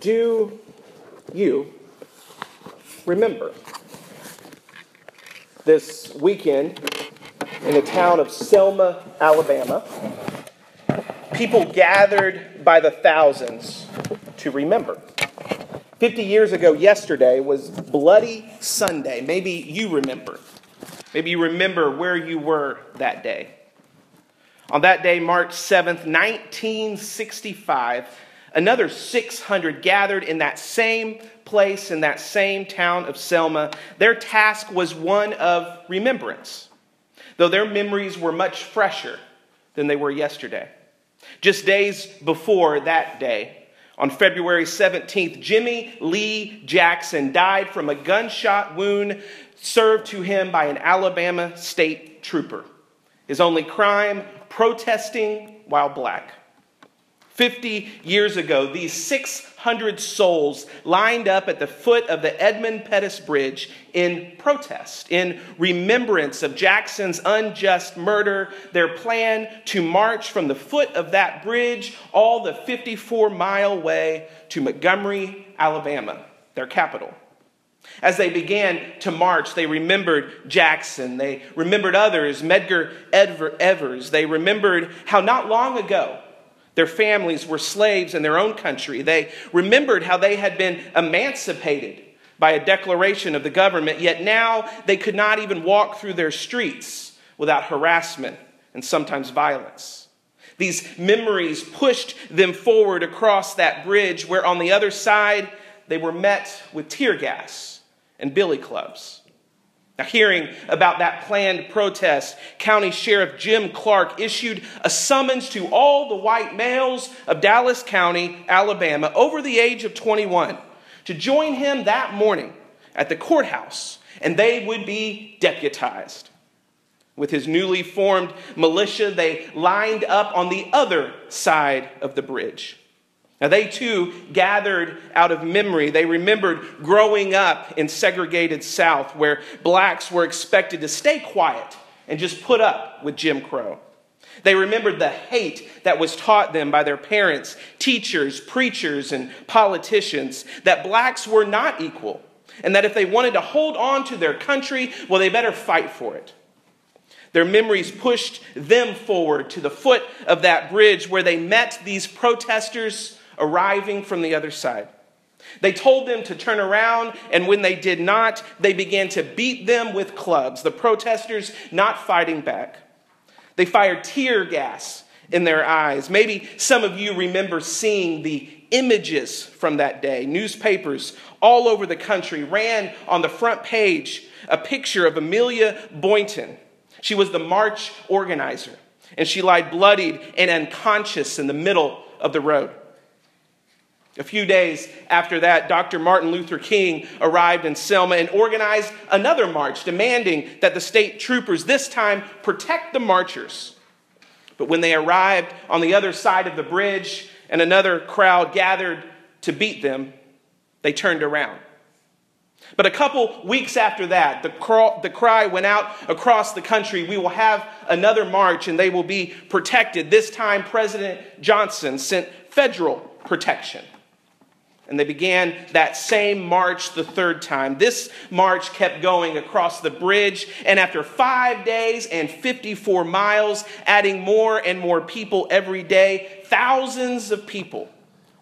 Do you remember? This weekend in the town of Selma, Alabama, people gathered by the thousands to remember. 50 years ago, yesterday, was Bloody Sunday. Maybe you remember. Maybe you remember where you were that day. On that day, March 7th, 1965, another 600 gathered in that same place, in that same town of Selma. Their task was one of remembrance, though their memories were much fresher than they were yesterday. Just days before that day, on February 17th, Jimmy Lee Jackson died from a gunshot wound served to him by an Alabama state trooper. His only crime, protesting while black. 50 years ago, these 600 souls lined up at the foot of the Edmund Pettus Bridge in protest, in remembrance of Jackson's unjust murder, their plan to march from the foot of that bridge all the 54 mile way to Montgomery, Alabama, their capital. As they began to march, they remembered Jackson. They remembered others, Medgar Evers. They remembered how not long ago, their families were slaves in their own country. They remembered how they had been emancipated by a declaration of the government, yet now they could not even walk through their streets without harassment and sometimes violence. These memories pushed them forward across that bridge where on the other side they were met with tear gas and billy clubs. Now, hearing about that planned protest, County Sheriff Jim Clark issued a summons to all the white males of Dallas County, Alabama, over the age of 21 to join him that morning at the courthouse, and they would be deputized. With his newly formed militia, they lined up on the other side of the bridge. Now, they too gathered out of memory. They remembered growing up in segregated South where blacks were expected to stay quiet and just put up with Jim Crow. They remembered the hate that was taught them by their parents, teachers, preachers, and politicians that blacks were not equal, and that if they wanted to hold on to their country, well, they better fight for it. Their memories pushed them forward to the foot of that bridge where they met these protesters arriving from the other side. They told them to turn around, and when they did not, they began to beat them with clubs, the protesters not fighting back. They fired tear gas in their eyes. Maybe some of you remember seeing the images from that day. Newspapers all over the country ran on the front page a picture of Amelia Boynton. She was the march organizer, and she lied bloodied and unconscious in the middle of the road. A few days after that, Dr. Martin Luther King arrived in Selma and organized another march, demanding that the state troopers this time protect the marchers. But when they arrived on the other side of the bridge and another crowd gathered to beat them, they turned around. But a couple weeks after that, the, cry, the cry went out across the country we will have another march and they will be protected. This time, President Johnson sent federal protection. And they began that same march the third time. This march kept going across the bridge, and after five days and 54 miles, adding more and more people every day, thousands of people,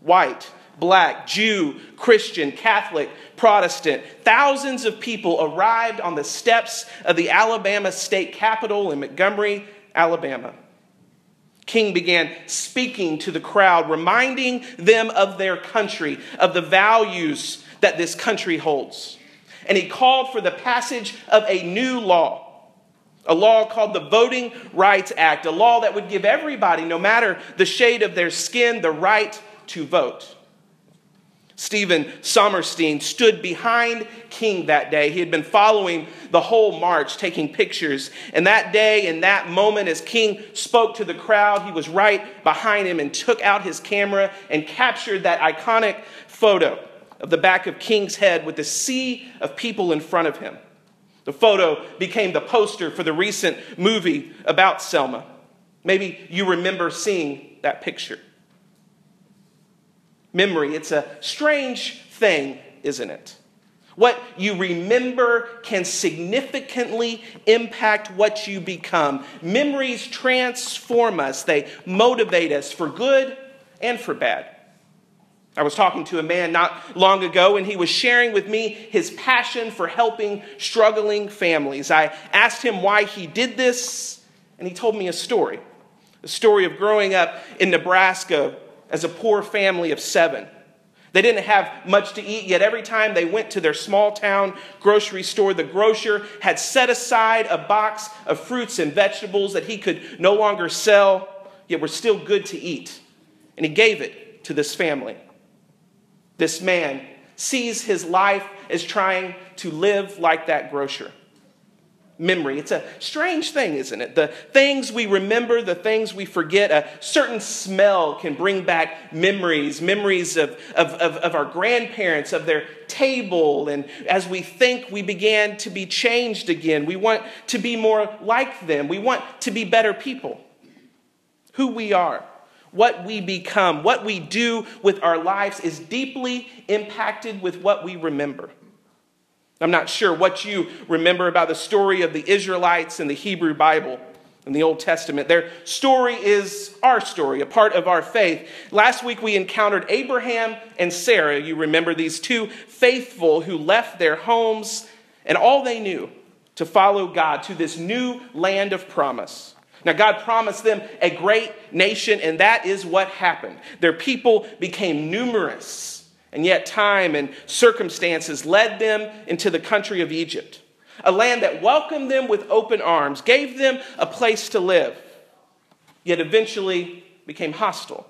white, black, Jew, Christian, Catholic, Protestant, thousands of people arrived on the steps of the Alabama state capitol in Montgomery, Alabama. King began speaking to the crowd, reminding them of their country, of the values that this country holds. And he called for the passage of a new law, a law called the Voting Rights Act, a law that would give everybody, no matter the shade of their skin, the right to vote. Stephen Somerstein stood behind King that day. He had been following the whole march, taking pictures. And that day, in that moment, as King spoke to the crowd, he was right behind him and took out his camera and captured that iconic photo of the back of King's head with the sea of people in front of him. The photo became the poster for the recent movie about Selma. Maybe you remember seeing that picture. Memory, it's a strange thing, isn't it? What you remember can significantly impact what you become. Memories transform us, they motivate us for good and for bad. I was talking to a man not long ago, and he was sharing with me his passion for helping struggling families. I asked him why he did this, and he told me a story a story of growing up in Nebraska as a poor family of seven. They didn't have much to eat, yet every time they went to their small town grocery store, the grocer had set aside a box of fruits and vegetables that he could no longer sell, yet were still good to eat. And he gave it to this family. This man sees his life as trying to live like that grocer memory. It's a strange thing, isn't it? The things we remember, the things we forget, a certain smell can bring back memories, memories of, of, of, of, our grandparents, of their table. And as we think, we began to be changed again. We want to be more like them, we want to be better people. Who we are. What we become, what we do with our lives is deeply impacted with what we remember. I'm not sure what you remember about the story of the Israelites in the Hebrew Bible in the Old Testament. Their story is our story, a part of our faith. Last week we encountered Abraham and Sarah. You remember these two faithful who left their homes and all they knew to follow God to this new land of promise. Now, God promised them a great nation, and that is what happened. Their people became numerous and yet, time and circumstances led them into the country of Egypt, a land that welcomed them with open arms, gave them a place to live, yet eventually became hostile.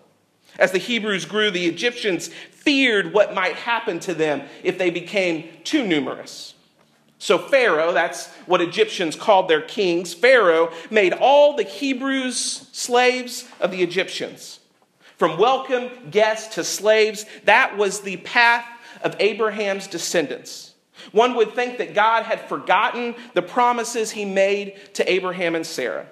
As the Hebrews grew, the Egyptians feared what might happen to them if they became too numerous. So, Pharaoh, that's what Egyptians called their kings, Pharaoh made all the Hebrews slaves of the Egyptians. From welcome guests to slaves, that was the path of Abraham's descendants. One would think that God had forgotten the promises he made to Abraham and Sarah.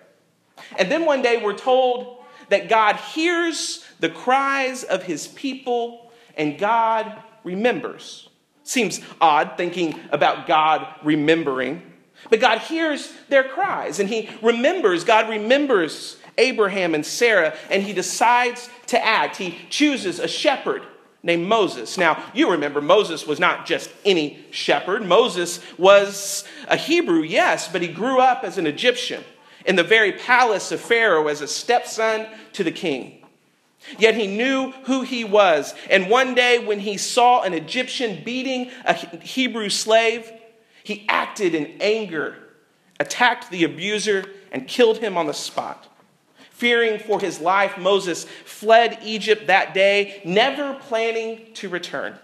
And then one day we're told that God hears the cries of his people and God remembers. Seems odd thinking about God remembering, but God hears their cries and he remembers. God remembers Abraham and Sarah, and he decides to act. He chooses a shepherd named Moses. Now, you remember Moses was not just any shepherd. Moses was a Hebrew, yes, but he grew up as an Egyptian in the very palace of Pharaoh as a stepson to the king. Yet he knew who he was. And one day, when he saw an Egyptian beating a Hebrew slave, he acted in anger, attacked the abuser, and killed him on the spot. Fearing for his life, Moses fled Egypt that day, never planning to return.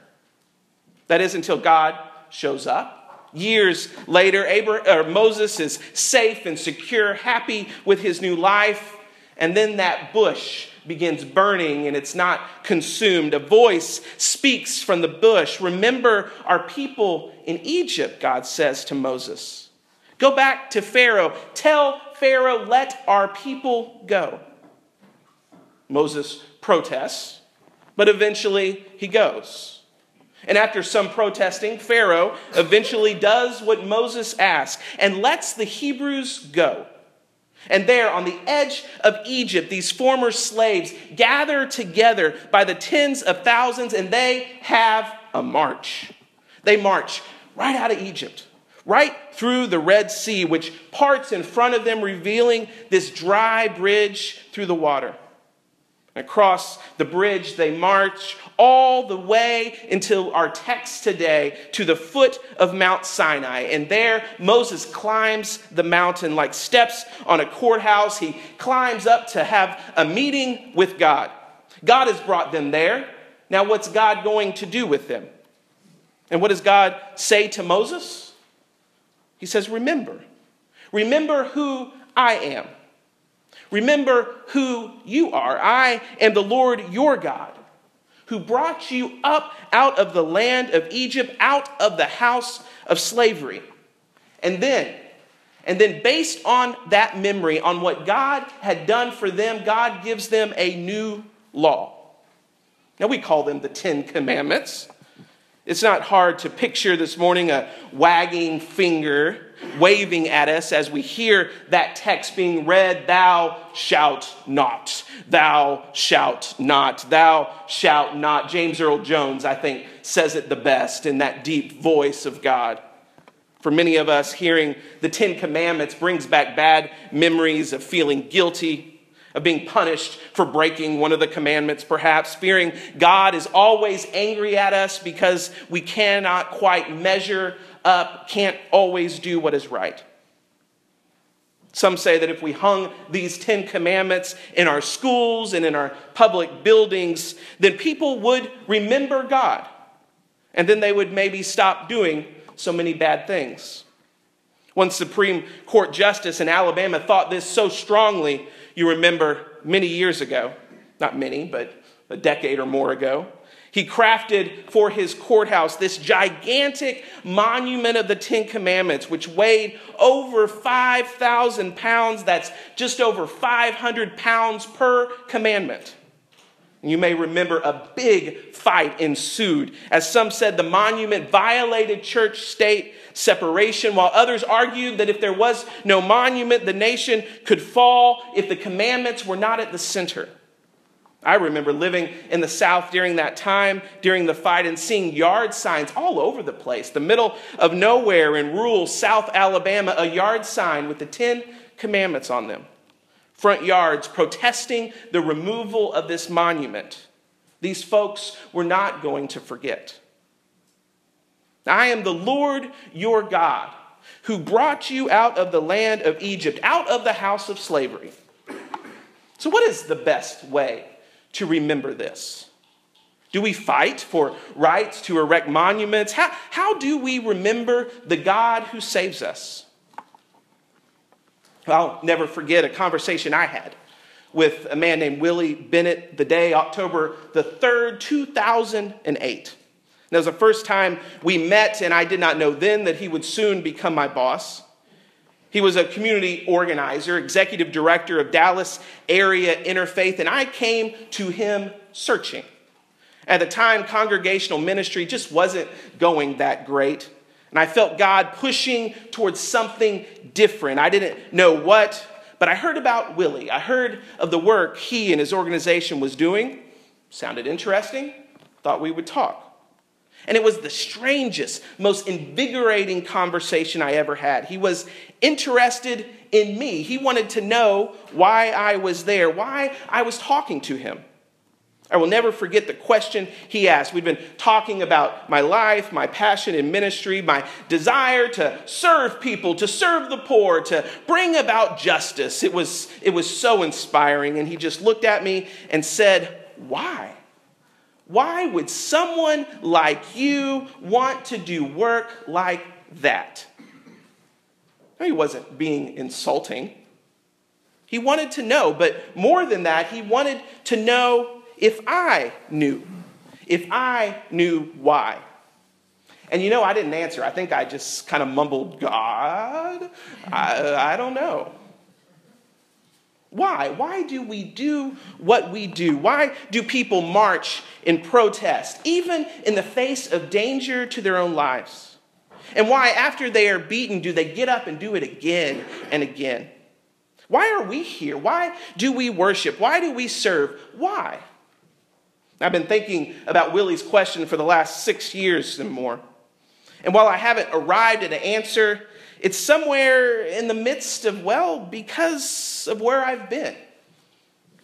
That is until God shows up. Years later, Abraham, Moses is safe and secure, happy with his new life, and then that bush begins burning and it's not consumed. A voice speaks from the bush. Remember our people in Egypt, God says to Moses. Go back to Pharaoh. Tell Pharaoh, let our people go. Moses protests, but eventually he goes. And after some protesting, Pharaoh eventually does what Moses asked and lets the Hebrews go. And there, on the edge of Egypt, these former slaves gather together by the tens of thousands and they have a march. They march right out of Egypt right through the Red Sea, which parts in front of them, revealing this dry bridge through the water. Across the bridge, they march all the way until our text today to the foot of Mount Sinai. And there, Moses climbs the mountain like steps on a courthouse. He climbs up to have a meeting with God. God has brought them there. Now, what's God going to do with them? And what does God say to Moses? He says, Remember. Remember who I am. Remember who you are. I am the Lord your God, who brought you up out of the land of Egypt, out of the house of slavery. And then, and then based on that memory, on what God had done for them, God gives them a new law. Now, we call them the Ten Commandments. It's not hard to picture this morning a wagging finger waving at us as we hear that text being read Thou shalt not, thou shalt not, thou shalt not. James Earl Jones, I think, says it the best in that deep voice of God. For many of us, hearing the Ten Commandments brings back bad memories of feeling guilty of being punished for breaking one of the commandments, perhaps, fearing God is always angry at us because we cannot quite measure up, can't always do what is right. Some say that if we hung these Ten Commandments in our schools and in our public buildings, then people would remember God. And then they would maybe stop doing so many bad things. One Supreme Court justice in Alabama thought this so strongly you remember many years ago, not many, but a decade or more ago, he crafted for his courthouse this gigantic monument of the Ten Commandments, which weighed over 5,000 pounds. That's just over 500 pounds per commandment. You may remember a big fight ensued. As some said, the monument violated church state separation, while others argued that if there was no monument, the nation could fall if the commandments were not at the center. I remember living in the South during that time, during the fight, and seeing yard signs all over the place. The middle of nowhere in rural South Alabama, a yard sign with the Ten Commandments on them. Front yards protesting the removal of this monument. These folks were not going to forget. I am the Lord your God who brought you out of the land of Egypt, out of the house of slavery. So, what is the best way to remember this? Do we fight for rights to erect monuments? How, how do we remember the God who saves us? I'll never forget a conversation I had with a man named Willie Bennett the day, October the 3rd, 2008. That was the first time we met, and I did not know then that he would soon become my boss. He was a community organizer, executive director of Dallas Area Interfaith, and I came to him searching. At the time, congregational ministry just wasn't going that great. And I felt God pushing towards something different. I didn't know what, but I heard about Willie. I heard of the work he and his organization was doing. Sounded interesting. Thought we would talk. And it was the strangest, most invigorating conversation I ever had. He was interested in me. He wanted to know why I was there, why I was talking to him. I will never forget the question he asked. We'd been talking about my life, my passion in ministry, my desire to serve people, to serve the poor, to bring about justice. It was, it was so inspiring. And he just looked at me and said, Why? Why would someone like you want to do work like that? No, he wasn't being insulting. He wanted to know, but more than that, he wanted to know if I knew, if I knew why. And you know, I didn't answer. I think I just kind of mumbled, God, I, I don't know. Why? Why do we do what we do? Why do people march in protest, even in the face of danger to their own lives? And why, after they are beaten, do they get up and do it again and again? Why are we here? Why do we worship? Why do we serve? Why? I've been thinking about Willie's question for the last six years and more. And while I haven't arrived at an answer, it's somewhere in the midst of, well, because of where I've been,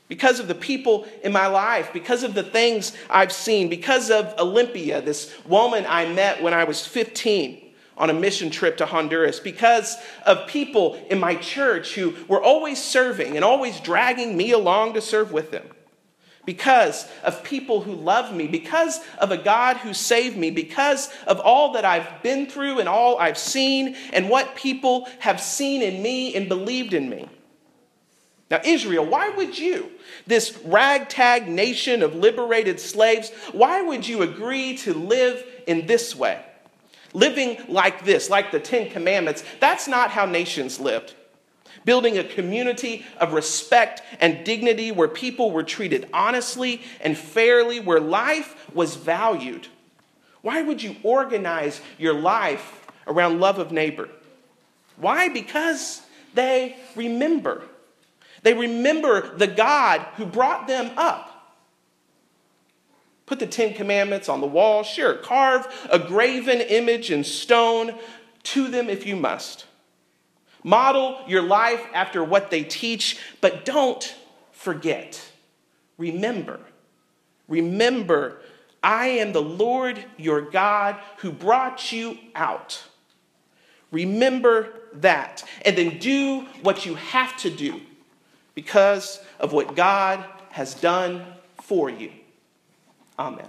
because of the people in my life, because of the things I've seen, because of Olympia, this woman I met when I was 15 on a mission trip to Honduras, because of people in my church who were always serving and always dragging me along to serve with them because of people who love me, because of a God who saved me, because of all that I've been through and all I've seen, and what people have seen in me and believed in me. Now, Israel, why would you, this ragtag nation of liberated slaves, why would you agree to live in this way? Living like this, like the Ten Commandments, that's not how nations lived. Building a community of respect and dignity where people were treated honestly and fairly, where life was valued. Why would you organize your life around love of neighbor? Why? Because they remember. They remember the God who brought them up. Put the Ten Commandments on the wall, sure. Carve a graven image in stone to them if you must. Model your life after what they teach, but don't forget. Remember. Remember, I am the Lord your God who brought you out. Remember that. And then do what you have to do because of what God has done for you. Amen.